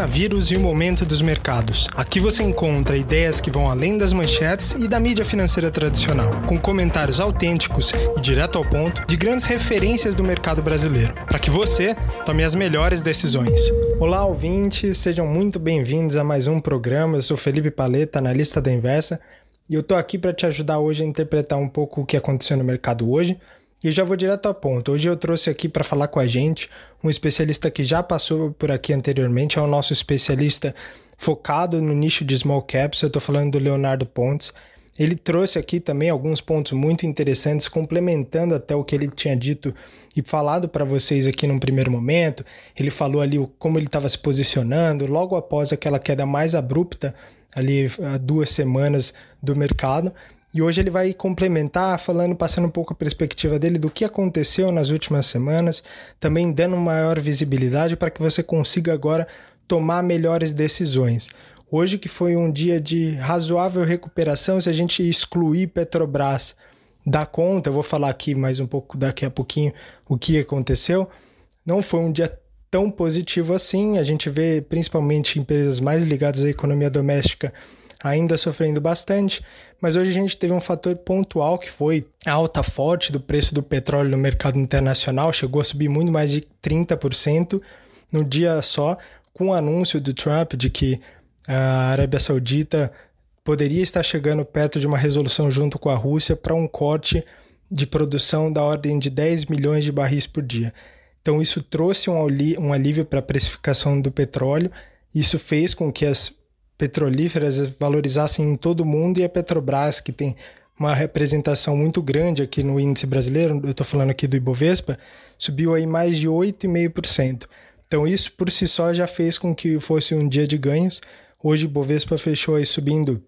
coronavírus e o momento dos mercados. Aqui você encontra ideias que vão além das manchetes e da mídia financeira tradicional, com comentários autênticos e direto ao ponto de grandes referências do mercado brasileiro, para que você tome as melhores decisões. Olá, ouvintes, sejam muito bem-vindos a mais um programa. Eu sou Felipe Paleta, analista da Inversa, e eu tô aqui para te ajudar hoje a interpretar um pouco o que aconteceu no mercado hoje e já vou direto ao ponto. Hoje eu trouxe aqui para falar com a gente um especialista que já passou por aqui anteriormente, é o nosso especialista focado no nicho de small caps. Eu estou falando do Leonardo Pontes. Ele trouxe aqui também alguns pontos muito interessantes, complementando até o que ele tinha dito e falado para vocês aqui num primeiro momento. Ele falou ali como ele estava se posicionando logo após aquela queda mais abrupta, ali há duas semanas do mercado. E hoje ele vai complementar, falando, passando um pouco a perspectiva dele do que aconteceu nas últimas semanas, também dando maior visibilidade para que você consiga agora tomar melhores decisões. Hoje que foi um dia de razoável recuperação, se a gente excluir Petrobras da conta, eu vou falar aqui mais um pouco daqui a pouquinho o que aconteceu, não foi um dia tão positivo assim. A gente vê principalmente empresas mais ligadas à economia doméstica ainda sofrendo bastante, mas hoje a gente teve um fator pontual que foi a alta forte do preço do petróleo no mercado internacional, chegou a subir muito mais de 30% no dia só, com o anúncio do Trump de que a Arábia Saudita poderia estar chegando perto de uma resolução junto com a Rússia para um corte de produção da ordem de 10 milhões de barris por dia. Então, isso trouxe um alívio para a precificação do petróleo. Isso fez com que as petrolíferas valorizassem em todo o mundo e a Petrobras, que tem uma representação muito grande aqui no índice brasileiro, eu estou falando aqui do Ibovespa, subiu aí mais de 8,5%. Então isso por si só já fez com que fosse um dia de ganhos. Hoje o Ibovespa fechou aí subindo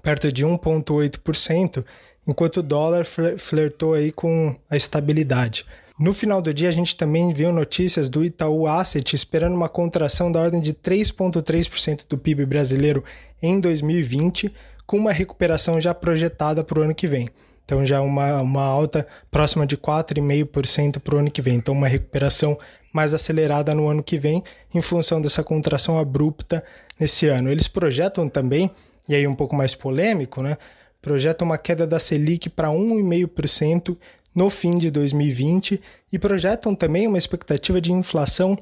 perto de 1,8%, enquanto o dólar flertou aí com a estabilidade. No final do dia, a gente também viu notícias do Itaú Asset esperando uma contração da ordem de 3,3% do PIB brasileiro em 2020, com uma recuperação já projetada para o ano que vem. Então, já uma, uma alta próxima de 4,5% para o ano que vem. Então, uma recuperação mais acelerada no ano que vem, em função dessa contração abrupta nesse ano. Eles projetam também, e aí um pouco mais polêmico, né? Projetam uma queda da Selic para 1,5% no fim de 2020 e projetam também uma expectativa de inflação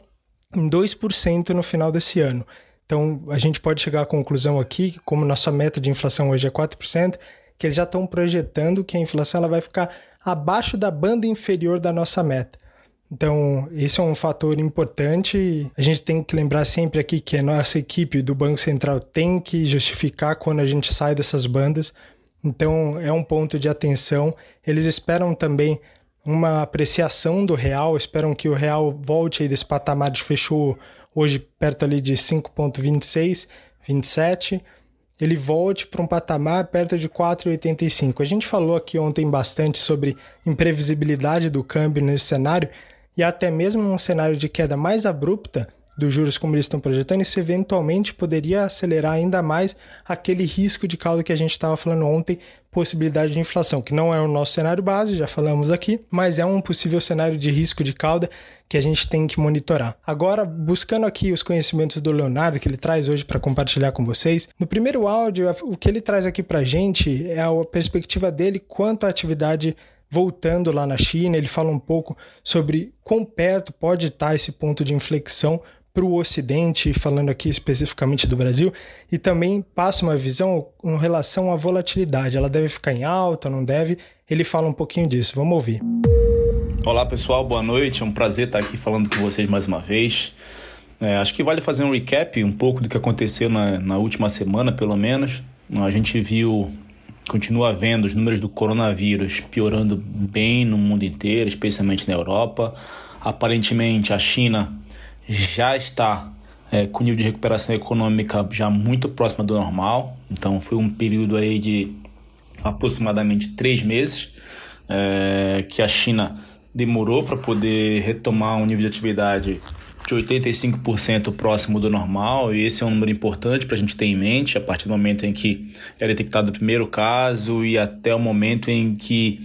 em 2% no final desse ano. Então, a gente pode chegar à conclusão aqui que, como nossa meta de inflação hoje é 4%, que eles já estão projetando que a inflação ela vai ficar abaixo da banda inferior da nossa meta. Então, esse é um fator importante. A gente tem que lembrar sempre aqui que a nossa equipe do Banco Central tem que justificar quando a gente sai dessas bandas, então é um ponto de atenção. Eles esperam também uma apreciação do real, esperam que o real volte aí desse patamar de fechou hoje perto ali de 5.26, 27, ele volte para um patamar perto de 4,85. A gente falou aqui ontem bastante sobre imprevisibilidade do câmbio nesse cenário e até mesmo um cenário de queda mais abrupta dos juros como eles estão projetando, isso eventualmente poderia acelerar ainda mais aquele risco de cauda que a gente estava falando ontem, possibilidade de inflação, que não é o nosso cenário base, já falamos aqui, mas é um possível cenário de risco de cauda que a gente tem que monitorar. Agora, buscando aqui os conhecimentos do Leonardo que ele traz hoje para compartilhar com vocês, no primeiro áudio, o que ele traz aqui para a gente é a perspectiva dele quanto à atividade voltando lá na China, ele fala um pouco sobre quão perto pode estar esse ponto de inflexão para o Ocidente, falando aqui especificamente do Brasil, e também passa uma visão em relação à volatilidade. Ela deve ficar em alta, não deve? Ele fala um pouquinho disso. Vamos ouvir. Olá pessoal, boa noite. É um prazer estar aqui falando com vocês mais uma vez. É, acho que vale fazer um recap um pouco do que aconteceu na, na última semana, pelo menos. A gente viu, continua vendo os números do coronavírus piorando bem no mundo inteiro, especialmente na Europa. Aparentemente, a China já está é, com nível de recuperação econômica já muito próxima do normal. Então foi um período aí de aproximadamente três meses é, que a China demorou para poder retomar um nível de atividade de 85% próximo do normal, e esse é um número importante para a gente ter em mente, a partir do momento em que é detectado o primeiro caso e até o momento em que,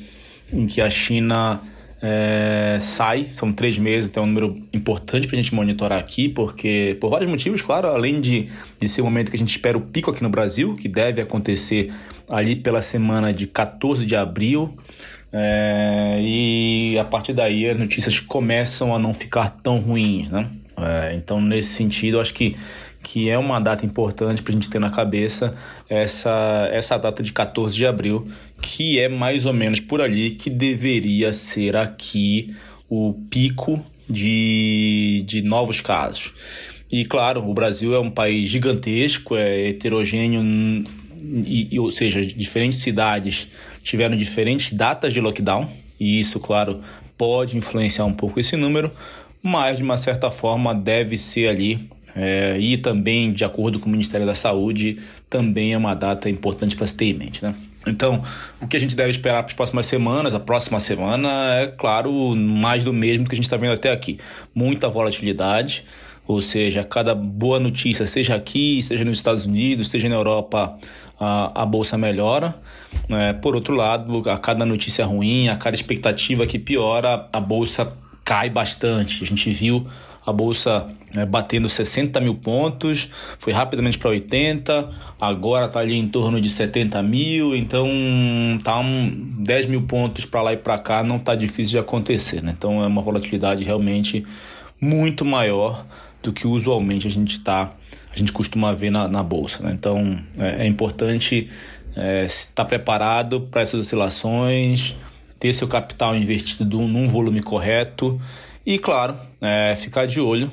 em que a China é, sai, são três meses, então é um número importante para a gente monitorar aqui, porque por vários motivos, claro, além de, de ser o momento que a gente espera o pico aqui no Brasil, que deve acontecer ali pela semana de 14 de abril, é, e a partir daí as notícias começam a não ficar tão ruins, né? É, então, nesse sentido, acho que, que é uma data importante para a gente ter na cabeça essa, essa data de 14 de abril, que é mais ou menos por ali que deveria ser aqui o pico de, de novos casos. E claro, o Brasil é um país gigantesco, é heterogêneo, e, e, ou seja, diferentes cidades tiveram diferentes datas de lockdown, e isso, claro, pode influenciar um pouco esse número, mas de uma certa forma deve ser ali. É, e também, de acordo com o Ministério da Saúde, também é uma data importante para se ter em mente. Né? Então, o que a gente deve esperar para as próximas semanas, a próxima semana, é claro, mais do mesmo que a gente está vendo até aqui. Muita volatilidade, ou seja, cada boa notícia, seja aqui, seja nos Estados Unidos, seja na Europa, a, a bolsa melhora. É, por outro lado, a cada notícia ruim, a cada expectativa que piora, a bolsa cai bastante. A gente viu a bolsa né, batendo 60 mil pontos, foi rapidamente para 80, agora está ali em torno de 70 mil, então tá um 10 mil pontos para lá e para cá, não está difícil de acontecer. Né? Então é uma volatilidade realmente muito maior do que usualmente a gente tá, a gente costuma ver na, na bolsa. Né? Então é, é importante é, estar preparado para essas oscilações, ter seu capital investido num volume correto e, claro, é, ficar de olho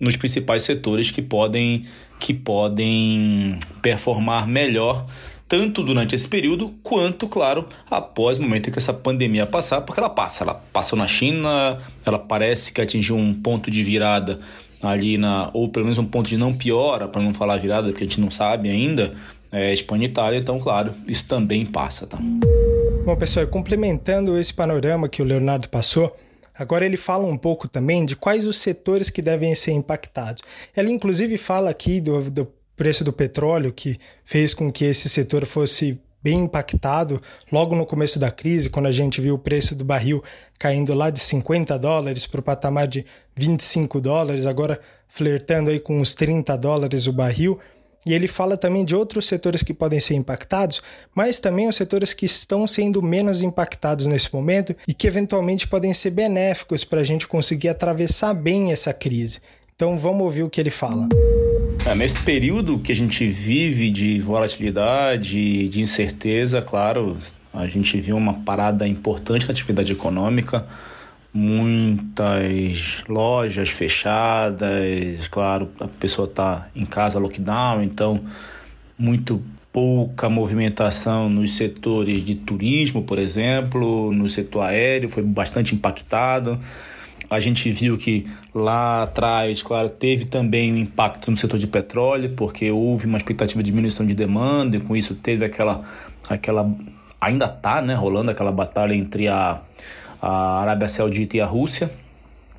nos principais setores que podem, que podem performar melhor tanto durante esse período quanto, claro, após o momento em que essa pandemia passar, porque ela passa, ela passou na China, ela parece que atingiu um ponto de virada ali na, ou pelo menos um ponto de não piora, para não falar virada, porque a gente não sabe ainda, é, Espanha e Itália, então, claro, isso também passa, tá? Bom, pessoal, complementando esse panorama que o Leonardo passou, agora ele fala um pouco também de quais os setores que devem ser impactados. Ele, inclusive, fala aqui do, do preço do petróleo, que fez com que esse setor fosse bem impactado logo no começo da crise, quando a gente viu o preço do barril caindo lá de 50 dólares para o patamar de 25 dólares, agora flertando aí com os 30 dólares o barril. E ele fala também de outros setores que podem ser impactados, mas também os setores que estão sendo menos impactados nesse momento e que eventualmente podem ser benéficos para a gente conseguir atravessar bem essa crise. Então vamos ouvir o que ele fala. É, nesse período que a gente vive de volatilidade, de incerteza, claro, a gente viu uma parada importante na atividade econômica muitas lojas fechadas, claro, a pessoa está em casa lockdown, então muito pouca movimentação nos setores de turismo, por exemplo, no setor aéreo foi bastante impactado. A gente viu que lá atrás, claro, teve também um impacto no setor de petróleo, porque houve uma expectativa de diminuição de demanda e com isso teve aquela aquela ainda está, né, rolando aquela batalha entre a a Arábia Saudita e a Rússia.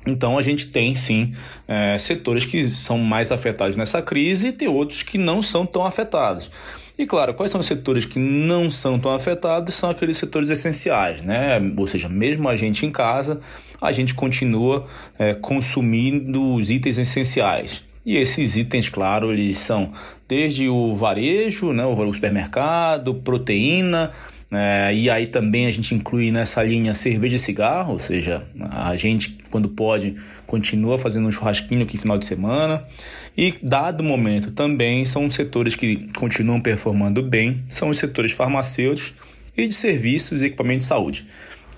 Então a gente tem sim é, setores que são mais afetados nessa crise e tem outros que não são tão afetados. E claro, quais são os setores que não são tão afetados? São aqueles setores essenciais, né? Ou seja, mesmo a gente em casa, a gente continua é, consumindo os itens essenciais. E esses itens, claro, eles são desde o varejo, né, o supermercado, proteína, é, e aí também a gente inclui nessa linha cerveja e cigarro, ou seja, a gente, quando pode, continua fazendo um churrasquinho aqui no final de semana. E, dado o momento, também são os setores que continuam performando bem, são os setores farmacêuticos e de serviços e equipamentos de saúde.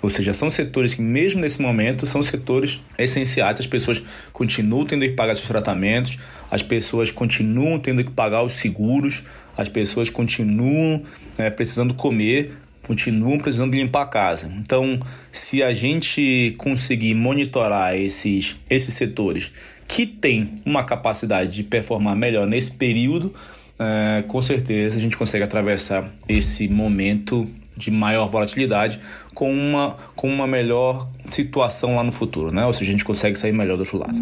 Ou seja, são setores que, mesmo nesse momento, são setores essenciais. As pessoas continuam tendo que pagar seus tratamentos, as pessoas continuam tendo que pagar os seguros, as pessoas continuam é, precisando comer, continuam precisando limpar a casa. Então, se a gente conseguir monitorar esses, esses setores que têm uma capacidade de performar melhor nesse período, é, com certeza a gente consegue atravessar esse momento de maior volatilidade com uma, com uma melhor situação lá no futuro, né? Ou seja, a gente consegue sair melhor do outro lado.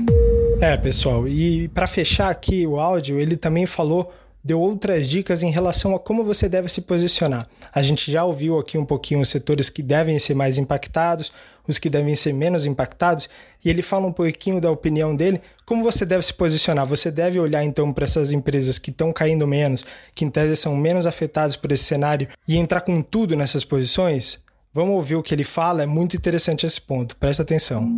É, pessoal, e para fechar aqui o áudio, ele também falou deu outras dicas em relação a como você deve se posicionar. A gente já ouviu aqui um pouquinho os setores que devem ser mais impactados, os que devem ser menos impactados, e ele fala um pouquinho da opinião dele, como você deve se posicionar. Você deve olhar então para essas empresas que estão caindo menos, que em tese são menos afetadas por esse cenário, e entrar com tudo nessas posições? Vamos ouvir o que ele fala, é muito interessante esse ponto, presta atenção.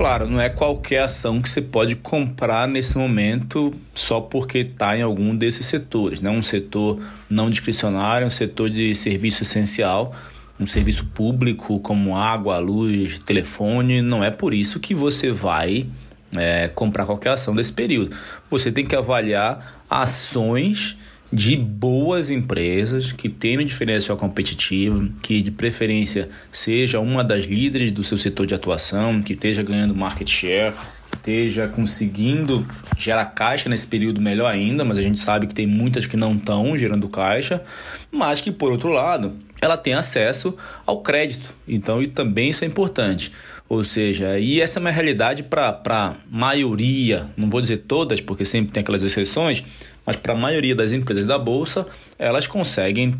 Claro, não é qualquer ação que você pode comprar nesse momento só porque está em algum desses setores. Né? Um setor não discricionário, um setor de serviço essencial, um serviço público como água, luz, telefone. Não é por isso que você vai é, comprar qualquer ação desse período. Você tem que avaliar ações de boas empresas que tenham diferencial competitivo, que de preferência seja uma das líderes do seu setor de atuação, que esteja ganhando market share, que esteja conseguindo gerar caixa nesse período melhor ainda, mas a gente sabe que tem muitas que não estão gerando caixa, mas que por outro lado ela tem acesso ao crédito, então e também isso é importante. Ou seja, e essa é uma realidade para a maioria, não vou dizer todas, porque sempre tem aquelas exceções, mas para a maioria das empresas da Bolsa, elas conseguem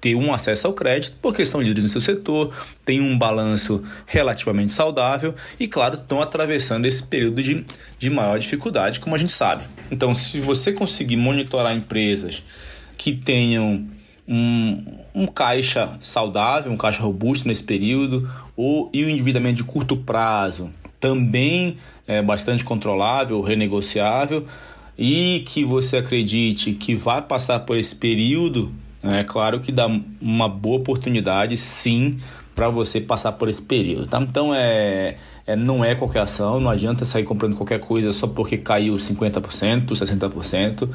ter um acesso ao crédito porque são líderes no seu setor, têm um balanço relativamente saudável e, claro, estão atravessando esse período de, de maior dificuldade, como a gente sabe. Então, se você conseguir monitorar empresas que tenham um, um caixa saudável, um caixa robusto nesse período, ou, e o endividamento de curto prazo também é bastante controlável, renegociável, e que você acredite que vai passar por esse período, é claro que dá uma boa oportunidade, sim, para você passar por esse período. Tá? Então é, é, não é qualquer ação, não adianta sair comprando qualquer coisa só porque caiu 50%, 60%.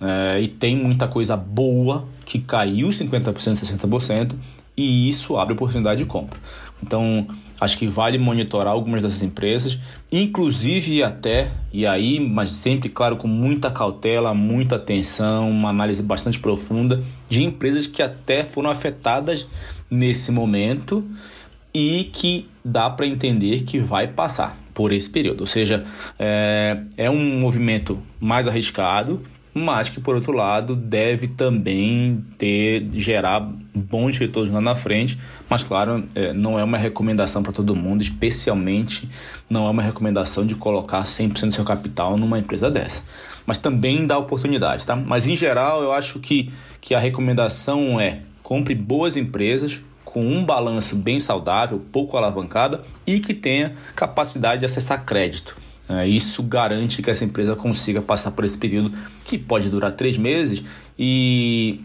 É, e tem muita coisa boa que caiu 50%, 60%, e isso abre oportunidade de compra. Então, acho que vale monitorar algumas dessas empresas, inclusive até, e aí, mas sempre, claro, com muita cautela, muita atenção, uma análise bastante profunda de empresas que até foram afetadas nesse momento e que dá para entender que vai passar por esse período. Ou seja, é, é um movimento mais arriscado, mas que por outro lado deve também ter gerar bons retornos lá na frente, mas claro, é, não é uma recomendação para todo mundo, especialmente não é uma recomendação de colocar 100% do seu capital numa empresa dessa. Mas também dá oportunidade, tá? Mas em geral, eu acho que, que a recomendação é compre boas empresas com um balanço bem saudável, pouco alavancada e que tenha capacidade de acessar crédito. É, isso garante que essa empresa consiga passar por esse período que pode durar três meses e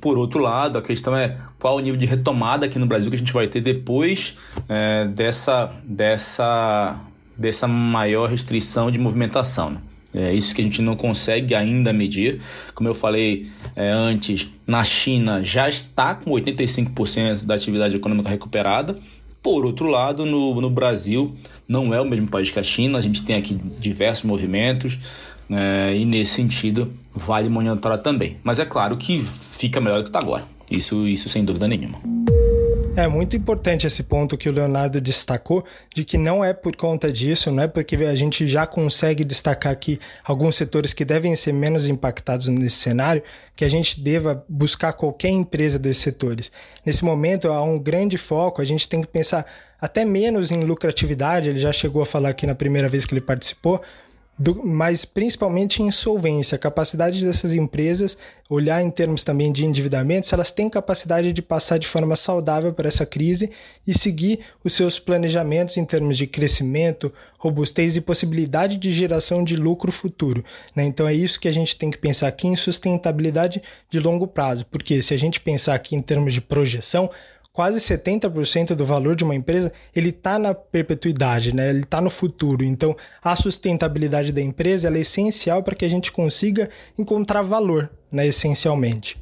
por outro lado, a questão é qual o nível de retomada aqui no Brasil que a gente vai ter depois é, dessa, dessa, dessa maior restrição de movimentação. Né? É isso que a gente não consegue ainda medir. Como eu falei é, antes, na China já está com 85% da atividade econômica recuperada por outro lado, no, no Brasil não é o mesmo país que a China, a gente tem aqui diversos movimentos né, e nesse sentido vale monitorar também. Mas é claro que fica melhor do que está agora, isso, isso sem dúvida nenhuma. É muito importante esse ponto que o Leonardo destacou, de que não é por conta disso, não é porque a gente já consegue destacar aqui alguns setores que devem ser menos impactados nesse cenário, que a gente deva buscar qualquer empresa desses setores. Nesse momento há um grande foco, a gente tem que pensar até menos em lucratividade, ele já chegou a falar aqui na primeira vez que ele participou, do, mas principalmente em solvência, a capacidade dessas empresas olhar em termos também de endividamento, se elas têm capacidade de passar de forma saudável para essa crise e seguir os seus planejamentos em termos de crescimento, robustez e possibilidade de geração de lucro futuro. Né? Então é isso que a gente tem que pensar aqui em sustentabilidade de longo prazo, porque se a gente pensar aqui em termos de projeção, quase 70% do valor de uma empresa ele está na perpetuidade, né? ele está no futuro. Então, a sustentabilidade da empresa é essencial para que a gente consiga encontrar valor, né? essencialmente.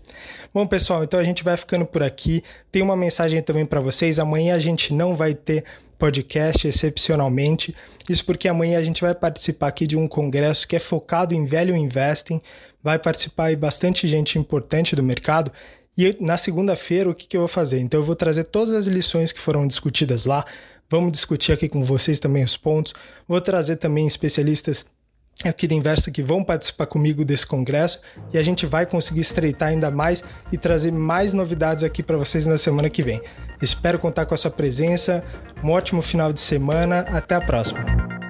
Bom, pessoal, então a gente vai ficando por aqui. Tem uma mensagem também para vocês. Amanhã a gente não vai ter podcast excepcionalmente. Isso porque amanhã a gente vai participar aqui de um congresso que é focado em velho investing. Vai participar aí bastante gente importante do mercado e na segunda-feira, o que, que eu vou fazer? Então, eu vou trazer todas as lições que foram discutidas lá. Vamos discutir aqui com vocês também os pontos. Vou trazer também especialistas aqui da Inversa que vão participar comigo desse congresso e a gente vai conseguir estreitar ainda mais e trazer mais novidades aqui para vocês na semana que vem. Espero contar com a sua presença. Um ótimo final de semana. Até a próxima.